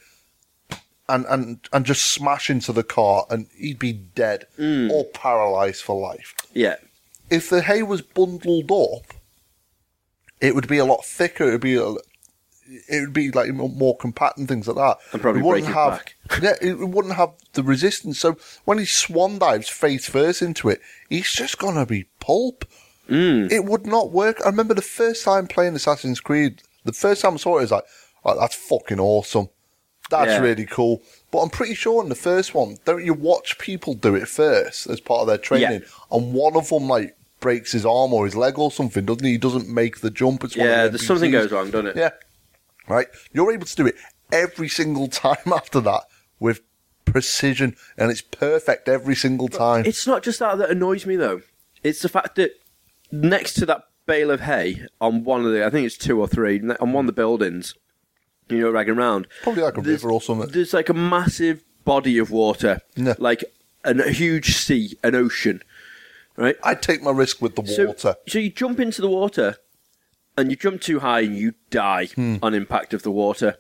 and and and just smash into the car, and he'd be dead Mm. or paralyzed for life. yeah. If the hay was bundled up, it would be a lot thicker. It would be a, it would be like more compact and things like that. And probably it wouldn't have back. yeah, it wouldn't have the resistance. So when he swan dives face first into it, he's just gonna be pulp. Mm. It would not work. I remember the first time playing Assassin's Creed. The first time I saw it, I was like, oh, "That's fucking awesome. That's Yeah. really cool." But I'm pretty sure in the first one, don't you watch people do it first as part of their training? And one of them like breaks his arm or his leg or something, doesn't he? He doesn't make the jump. It's Yeah, the there's something goes wrong, doesn't it? Yeah. Right? You're able to do it every single time after that with precision and it's perfect every single time. It's not just that that annoys me though. It's the fact that next to that bale of hay on one of the, I think it's two or three, on one of the buildings, you know, ragging around. Probably like a there's- river or something. There's like a massive body of water, Yeah. like an, a huge sea, an ocean, right? I'd take my risk with the So, water. so you jump into the water, and you jump too high and you die Hmm. on impact of the water.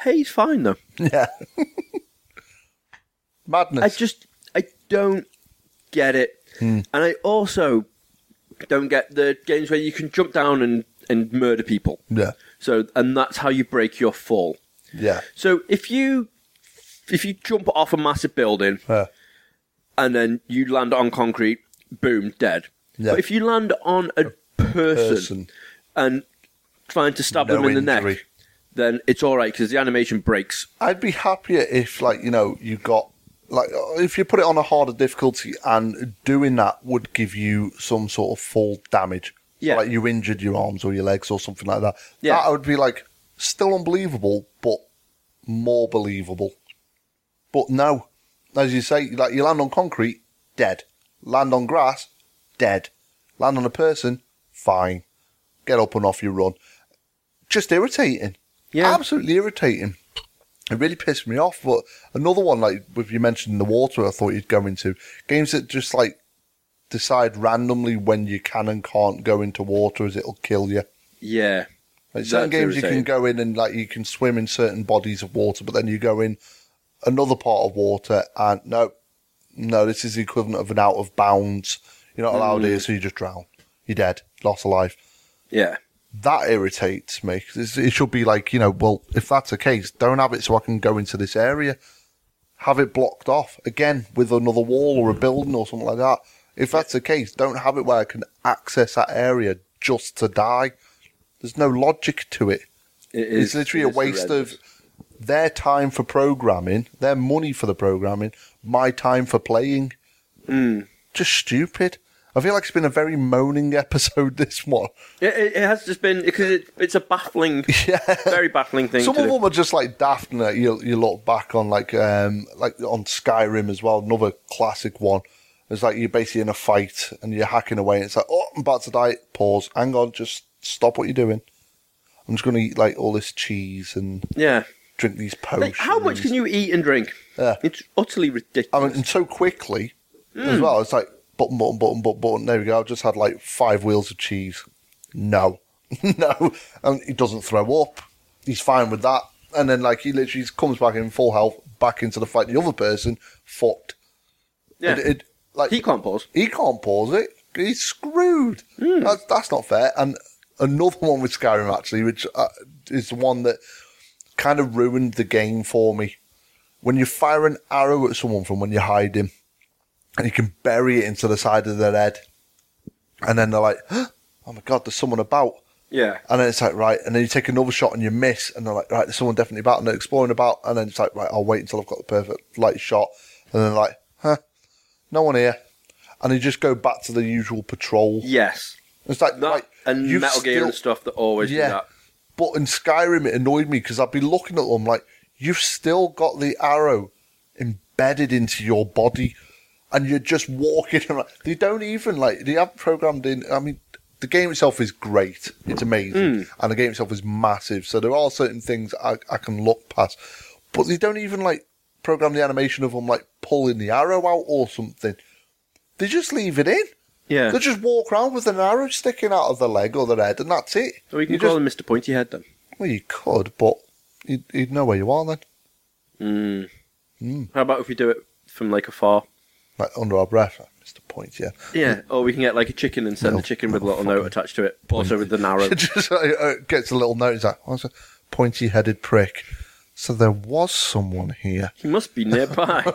Hay's fine though. Yeah. Madness. I just I don't get it, Hmm. and I also don't get the games where you can jump down and and murder people. yeah. So and that's how you break your fall. Yeah. So if you if you jump off a massive building Yeah. and then you land on concrete, boom, dead. Yeah. But if you land on a person, Person. and trying to stab No them in the injury. neck, then it's all right because the animation breaks. I'd be happier if, like, you know, you got like if you put it on a harder difficulty, and doing that would give you some sort of fall damage. Yeah. like you injured your arms or your legs or something like that. Yeah. That would be like still unbelievable, but more believable. But no, as you say, like you land on concrete, dead. Land on grass, dead. Land on a person, fine. Get up and off you run. Just irritating. Yeah. Absolutely irritating. It really pissed me off. But another one, like you mentioned the water, I thought you'd go into games that just like decide randomly when you can and can't go into water as it'll kill you. Yeah. Like certain games you can go in and like you can swim in certain bodies of water, but then you go in another part of water and no, no, this is the equivalent of an out of bounds. You're not allowed Mm. here, so you just drown. You're dead, lost of life. Yeah. That irritates me. It should be like, you know, well, if that's the case, don't have it so I can go into this area. Have it blocked off again with another wall or a building or something like that. If that's the case, don't have it where I can access that area just to die. There's no logic to it. It is, It's literally it a waste horrendous. of their time for programming, their money for the programming, my time for playing. Mm. Just stupid. I feel like it's been a very moaning episode. This one, It, it, it has just been because it, it's a baffling, very baffling thing. some of do. them are just like daft. And you you look back on like um like on Skyrim as well, another classic one. It's like you're basically in a fight and you're hacking away, and it's like, oh, I'm about to die. Pause. Hang on, just stop what you're doing. I'm just going to eat like all this cheese and Yeah. drink these Like, potions. how much can you eat and drink? Yeah. It's utterly ridiculous. I mean, and so quickly Hmm. as well. It's like button, button, button, button, button. There we go. I've just had like five wheels of cheese. No, no, and he doesn't throw up. He's fine with that. And then like he literally comes back in full health, back into the fight. The other person fucked. yeah. It, it, like he can't pause. he can't pause it. He's screwed. Hmm. That's, that's not fair. And another one with Skyrim actually, which uh, is the one that kind of ruined the game for me. When you fire an arrow at someone from when you hide him, and you can bury it into the side of their head, and then they're like, "Oh my god, there's someone about." Yeah. And then it's like, right, and then you take another shot and you miss, and they're like, right, there's someone definitely about, and they're exploring about, and then it's like, right, I'll wait until I've got the perfect light shot, and then like, huh, no one here, and you just go back to the usual patrol. Yes. It's like, That right, and Metal Gear still- and stuff that always Yeah. do that. But in Skyrim, it annoyed me because I'd be looking at them like, you've still got the arrow embedded into your body, and you're just walking around. They don't even like they have programmed in. I mean, the game itself is great; it's amazing, hmm. and the game itself is massive. So there are certain things I, I can look past, but they don't even like program the animation of them like pulling the arrow out or something. They just leave it in. Yeah. They just walk around with an arrow sticking out of the leg or the head, and that's it. So we can You call just- him Mr. Pointy Head then. well, you could, but you'd, you'd know where you are then. Mm. How about if we do it from like afar? Like under our breath. Mr. Point, yeah. Yeah. Or we can get like a chicken and send the chicken with a little note attached to it. Also with the arrow. It just uh, uh, gets a little note. It's like, what's a pointy headed prick? So there was someone here. He must be nearby.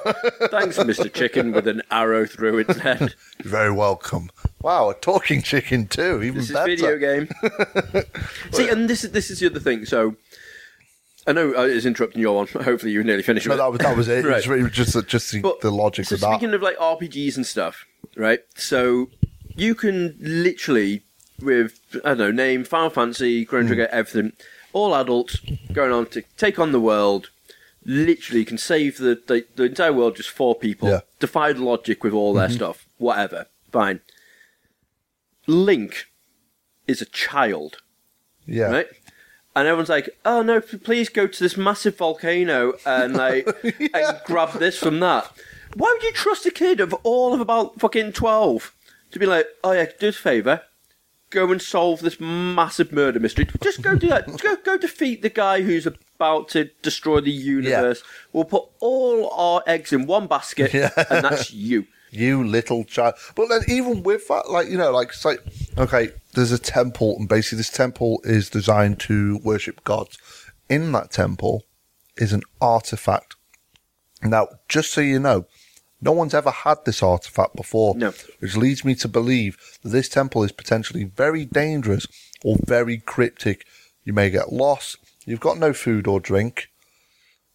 Thanks, Mr. Chicken, with an arrow through its head. You're very welcome. Wow, a talking chicken too. Even This is better. video game. See, and this is this is the other thing. So, I know uh, I was interrupting your one. Hopefully, you nearly finished No, that was that was it. Right. It was really just just the, But- the logic So of that. speaking of like RPGs and stuff, right? So you can literally with I don't know name Final Fantasy, Chrono. Trigger, hmm. everything, all adults going on to take on the world, literally can save the, the, the entire world just four people, Yeah. defy the logic with all their mm-hmm. stuff, whatever, fine. Link is a child, Yeah. right? And everyone's like, "Oh no, please go to this massive volcano and like and grab this from that." Why would you trust a kid of all of about fucking twelve to be like, "Oh yeah, do us a favor, go and solve this massive murder mystery. Just go do that. go go defeat the guy who's about to destroy the universe. We'll put all our eggs in one basket, Yeah. and that's you." You little child. But then even with that, like, you know, like, it's like, okay, there's a temple, and basically this temple is designed to worship gods. In that temple is an artifact. Now, just so you know, no one's ever had this artifact before. No. Which leads me to believe that this temple is potentially very dangerous or very cryptic. You may get lost. You've got no food or drink.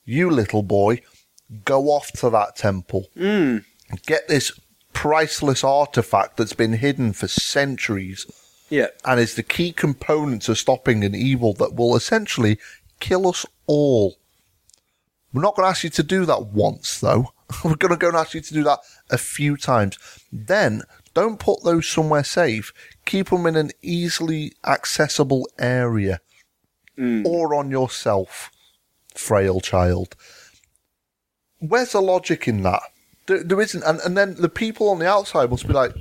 You little boy, go off to that temple hmm. get this priceless artifact that's been hidden for centuries Yeah, and is the key component to stopping an evil that will essentially kill us all. We're not going to ask you to do that once, though. We're going to go and ask you to do that a few times. Then, don't put those somewhere safe. Keep them in an easily accessible area or on yourself, frail child. Where's the logic in that? There, there isn't. And, and then the people on the outside must be like,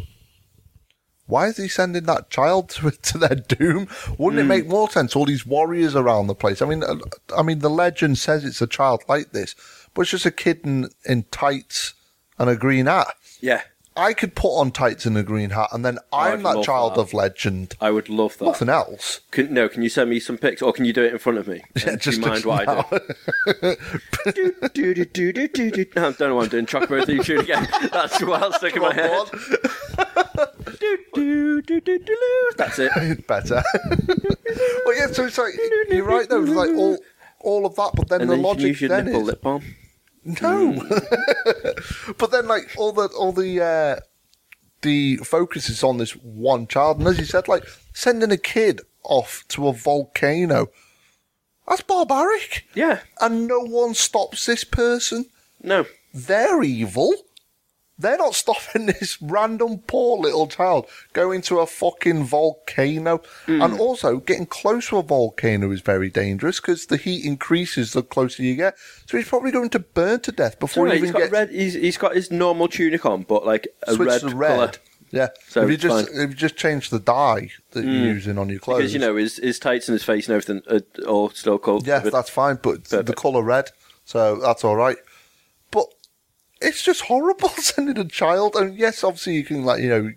why is he sending that child to, to their doom? Wouldn't it make more sense? All these warriors around the place. I mean, uh, I mean, the legend says it's a child like this, it's just a kid in, in tights and a green hat. yeah. I could put on tights and a green hat, and then I'm that child that. of legend. I would love that. Nothing else. Can, no, can you send me some pics, or can you do it in front of me? Yeah, just do you mind what I do? do, do, do, do, do, do, I don't know what I'm doing. Chocolate theme tune again. That's what I'll stick in my head. Do, do, do, do, do. That's it. Better. well, yeah. So it's like you're right though. Like all all of that, but then And the then you can logic then is lip balm. No. but then, like all the all the uh, the focus is on this one child, and as you said, like sending a kid off to a volcano. That's barbaric, Yeah. and no one stops this person. No. They're evil. They're not stopping this random poor little child going to a fucking volcano. Hmm. And also, getting close to a volcano is very dangerous because the heat increases the closer you get. So he's probably going to burn to death before Sorry, he he's even got gets red. He's, he's got his normal tunic on, but like a red, red. colour. Yeah. So if you just fine. if you just change the dye that you're hmm. using on your clothes, Because you know his his tights and his face and everything are all still cold. yeah, that's fine. But the colour red, so that's all right. It's just horrible sending a child. And yes, obviously you can like you know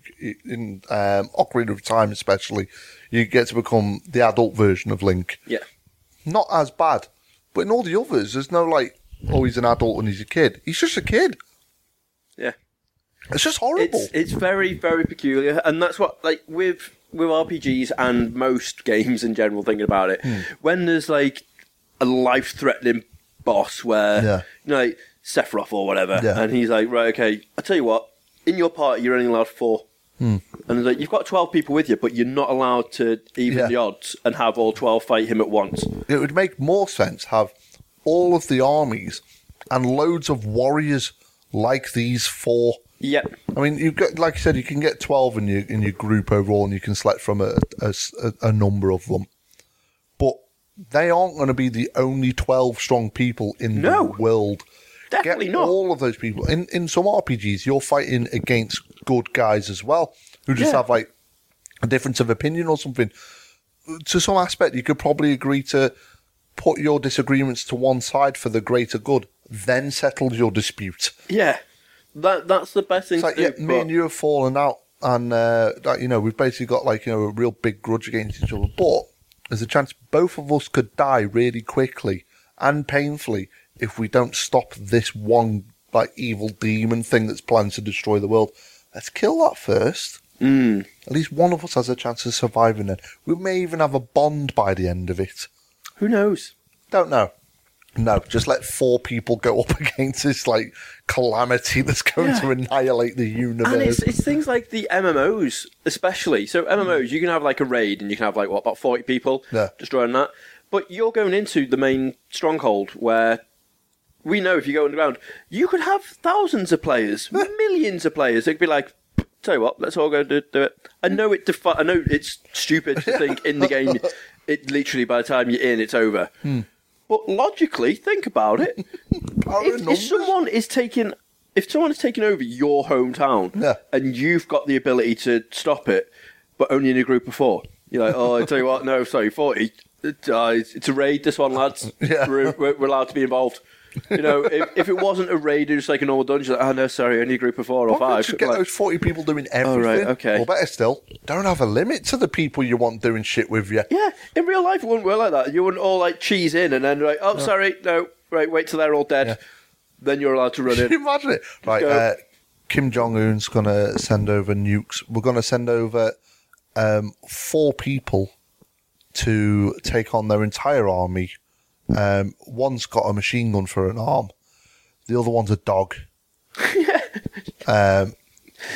in um, Ocarina of Time especially, you get to become the adult version of Link. yeah. Not as bad, but in all the others, there's no like, oh, he's an adult and he's a kid. He's just a kid. Yeah. It's just horrible. It's it's very very peculiar, and that's what like with with RPGs and most games in general. Thinking about it, Hmm. when there's like a life threatening boss where Yeah. you know like Sephiroth or whatever, Yeah. and he's like, right, okay, I'll tell you what, in your party you're only allowed four. Hmm. And it's like you've got twelve people with you, but you're not allowed to even Yeah. the odds and have all twelve fight him at once. it would make more sense have all of the armies and loads of warriors like these four. Yep. I mean, you get like I said, you can get twelve in your in your group overall, and you can select from a a s- a- a number of them. But they aren't going to be the only twelve strong people in No. the world. Definitely get not. all of those people in in some RPGs. You're fighting against good guys as well, who just Yeah. have like a difference of opinion or something. To some aspect, you could probably agree to put your disagreements to one side for the greater good, then settle your dispute. Yeah. That that's the best thing It's like, to yeah, me and you have fallen out, and uh, that, you know we've basically got like you know a real big grudge against each other. But there's a chance both of us could die really quickly and painfully if we don't stop this one like evil demon thing that's planned to destroy the world. Let's kill that first. Mm. At least one of us has a chance of surviving it. We may even have a bond by the end of it. Who knows? Don't know. No, just let four people go up against this like calamity that's going Yeah. to annihilate the universe. And it's, it's things like the MMOs, especially. So MMOs, you can have like a raid, and you can have like what about forty people Yeah. destroying that. But you're going into the main stronghold where we know if you go underground, you could have thousands of players, millions of players. It'd be like, tell you what, let's all go do, do it. I know it. Defi- I know it's stupid to think in the game. It literally by the time you're in, it's over. Hmm. But logically, think about it. If, if someone is taking, if someone is taking over your hometown, Yeah. and you've got the ability to stop it, but only in a group of four, you're like, oh, I tell you what, no, sorry, forty. Uh, it's a raid. This one, lads. Yeah. We're, we're allowed to be involved. You know, if, if it wasn't a raid, just like a normal dungeon, like, oh no, sorry, only a group of four or Why don't five. you get Like, those 40 people doing everything? right, okay. Or better still, don't have a limit to the people you want doing shit with you. yeah, in real life, it wouldn't work like that. You wouldn't all like cheese in and then like, oh, sorry, no, right, wait till they're all dead. Then you're allowed to run in. imagine it? Right, uh, Kim Jong Un's going to send over nukes. We're going to send over um, four people to take on their entire army. Um, one's got a machine gun for an arm. The other one's a dog. um,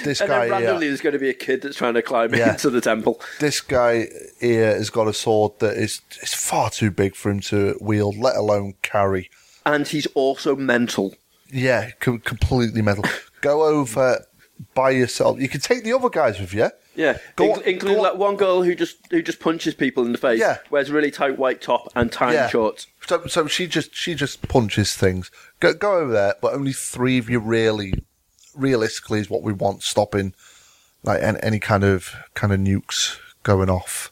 this And guy then randomly, here, there's going to be a kid that's trying to climb Yeah. into the temple. this guy here has got a sword that is is far too big for him to wield, let alone carry. And he's also mental. Yeah, com- completely mental. Go over by yourself. You can take the other guys with you. Yeah, Go Inc- on- including go on. like one girl who just who just punches people in the face. Yeah. wears a really tight white top and tiny Yeah. shorts. So, so she just she just punches things. Go go over there, but only three of you really, realistically, is what we want stopping, like any, any kind of kind of nukes going off.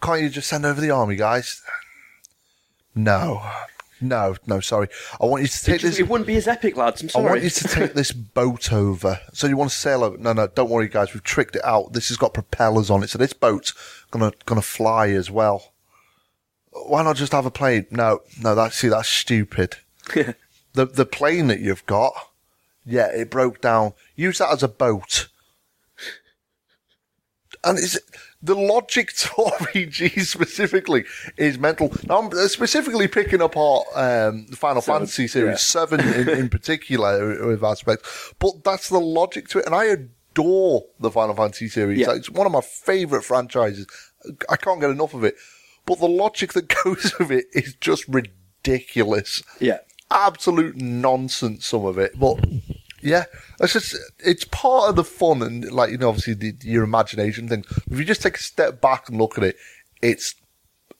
Can't you just send over the army, guys? No, no, no. Sorry, I want you to It, take just, this. it wouldn't be as epic, lads. I'm sorry. I want you to take this boat over. So you want to sail over? No, no, don't worry, guys. We've tricked it out. This has got propellers on it, so this boat's gonna gonna fly as well. Why not just have a plane? No, no. That's see, that's stupid. the the plane that you've got, yeah, it broke down. Use that as a boat. And it's the logic to RPG specifically is mental. Now, I'm specifically picking apart um, the Final Seven, Fantasy series yeah. seven in, in particular with aspects, but that's the logic to it, and I adore the Final Fantasy series. Yeah. It's one of my favorite franchises. I can't get enough of it, but the logic that goes with it is just ridiculous yeah, absolute nonsense, some of it. But yeah, it's just it's part of the fun and like you know, obviously the, your imagination thing. If you just take a step back and look at it, it's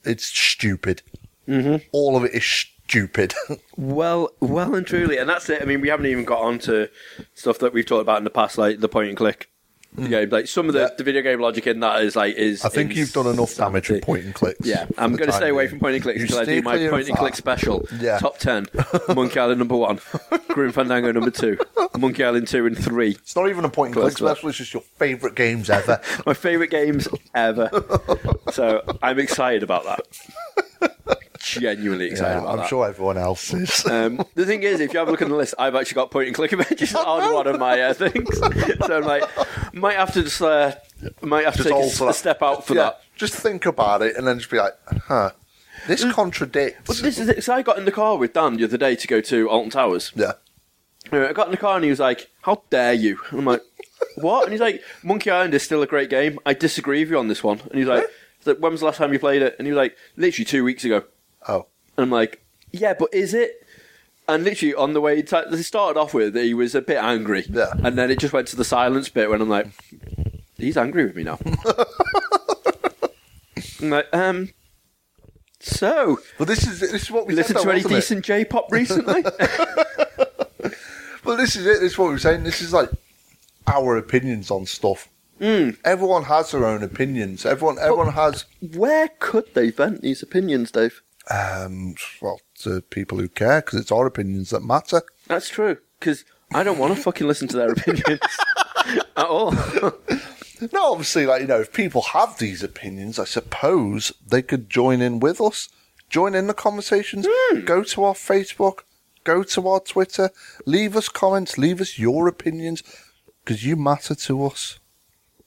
it's stupid. Mm-hmm. All of it is stupid. well, well and truly, and that's it. I mean, we haven't even got onto stuff that we've talked about in the past, like the point and click game. Like some of the. Yeah. the video game logic in that is like is. I think you've done enough damage with point and clicks. Yeah, I'm going to stay away from point and clicks until I do my point and click special. Yeah. Top 10. Monkey Island number one. Grim Fandango number two. Monkey Island 2 and 3. It's not even a point and click special. It's just your favourite games ever. My favourite games ever. so I'm excited about that. Genuinely excited yeah, about I'm that. sure everyone else is. Um, the thing is, if you have a look at the list, I've actually got point and click adventures on one of my uh, things. so I'm like, might have to just, uh, might have to take a, a step out for yeah, that. just think about it and then just be like, huh, this contradicts. But this is it. So I got in the car with Dan the other day to go to Alton Towers. yeah. Uh, I got in the car and he was like, "How dare you?" And I'm like, "What?" And he's like, "Monkey Island is still a great game. I disagree with you on this one." And he's like, he's like, "When was the last time you played it?" And he was like, "Literally two weeks ago." Oh. And I'm like, "Yeah, but is it?" And literally on the way, to, he started off with he was a bit angry, Yeah. and then it just went to the silence bit when I'm like, "He's angry with me now." I'm like, um. So, But this is this is what we listen said, to any wasn't it? decent J-pop recently? Well, this is it. This is what we're saying. This is like our opinions on stuff. Hmm. Everyone has their own opinions. Everyone, everyone has. Where could they vent these opinions, Dave? Um, well, to people who care, because it's our opinions that matter. That's true. Because I don't want to fucking listen to their opinions at all. No, obviously, like you know, if people have these opinions, I suppose they could join in with us, join in the conversations. Hmm. Go to our Facebook, go to our Twitter, leave us comments, leave us your opinions, because you matter to us.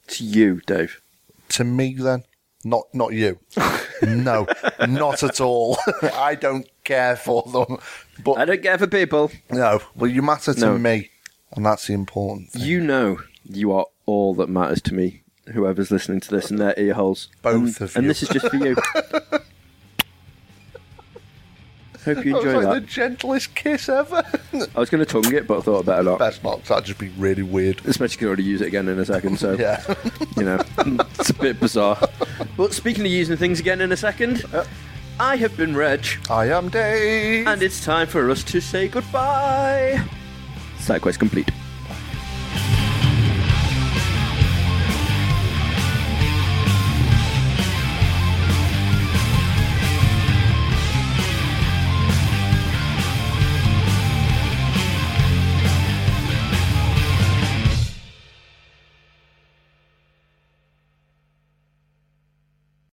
to you, Dave. To me, then, not not you. no, not at all. I don't care for them, but I don't care for people. no. Well, you matter to No. me, and that's the important thing. You know you are all that matters to me. Whoever's listening to this in their ear holes. Both and, of And you. this is just for you. Hope you enjoy like that. the gentlest kiss ever. I was going to tongue it, but I thought I'd better not. Best not, 'cause that'd just be really weird. Especially can already use it again in a second, so Yeah. you know, it's a bit bizarre. But speaking of using things again in a second, uh. I have been Reg, I am Dave. and it's time for us to say goodbye. Side quest complete.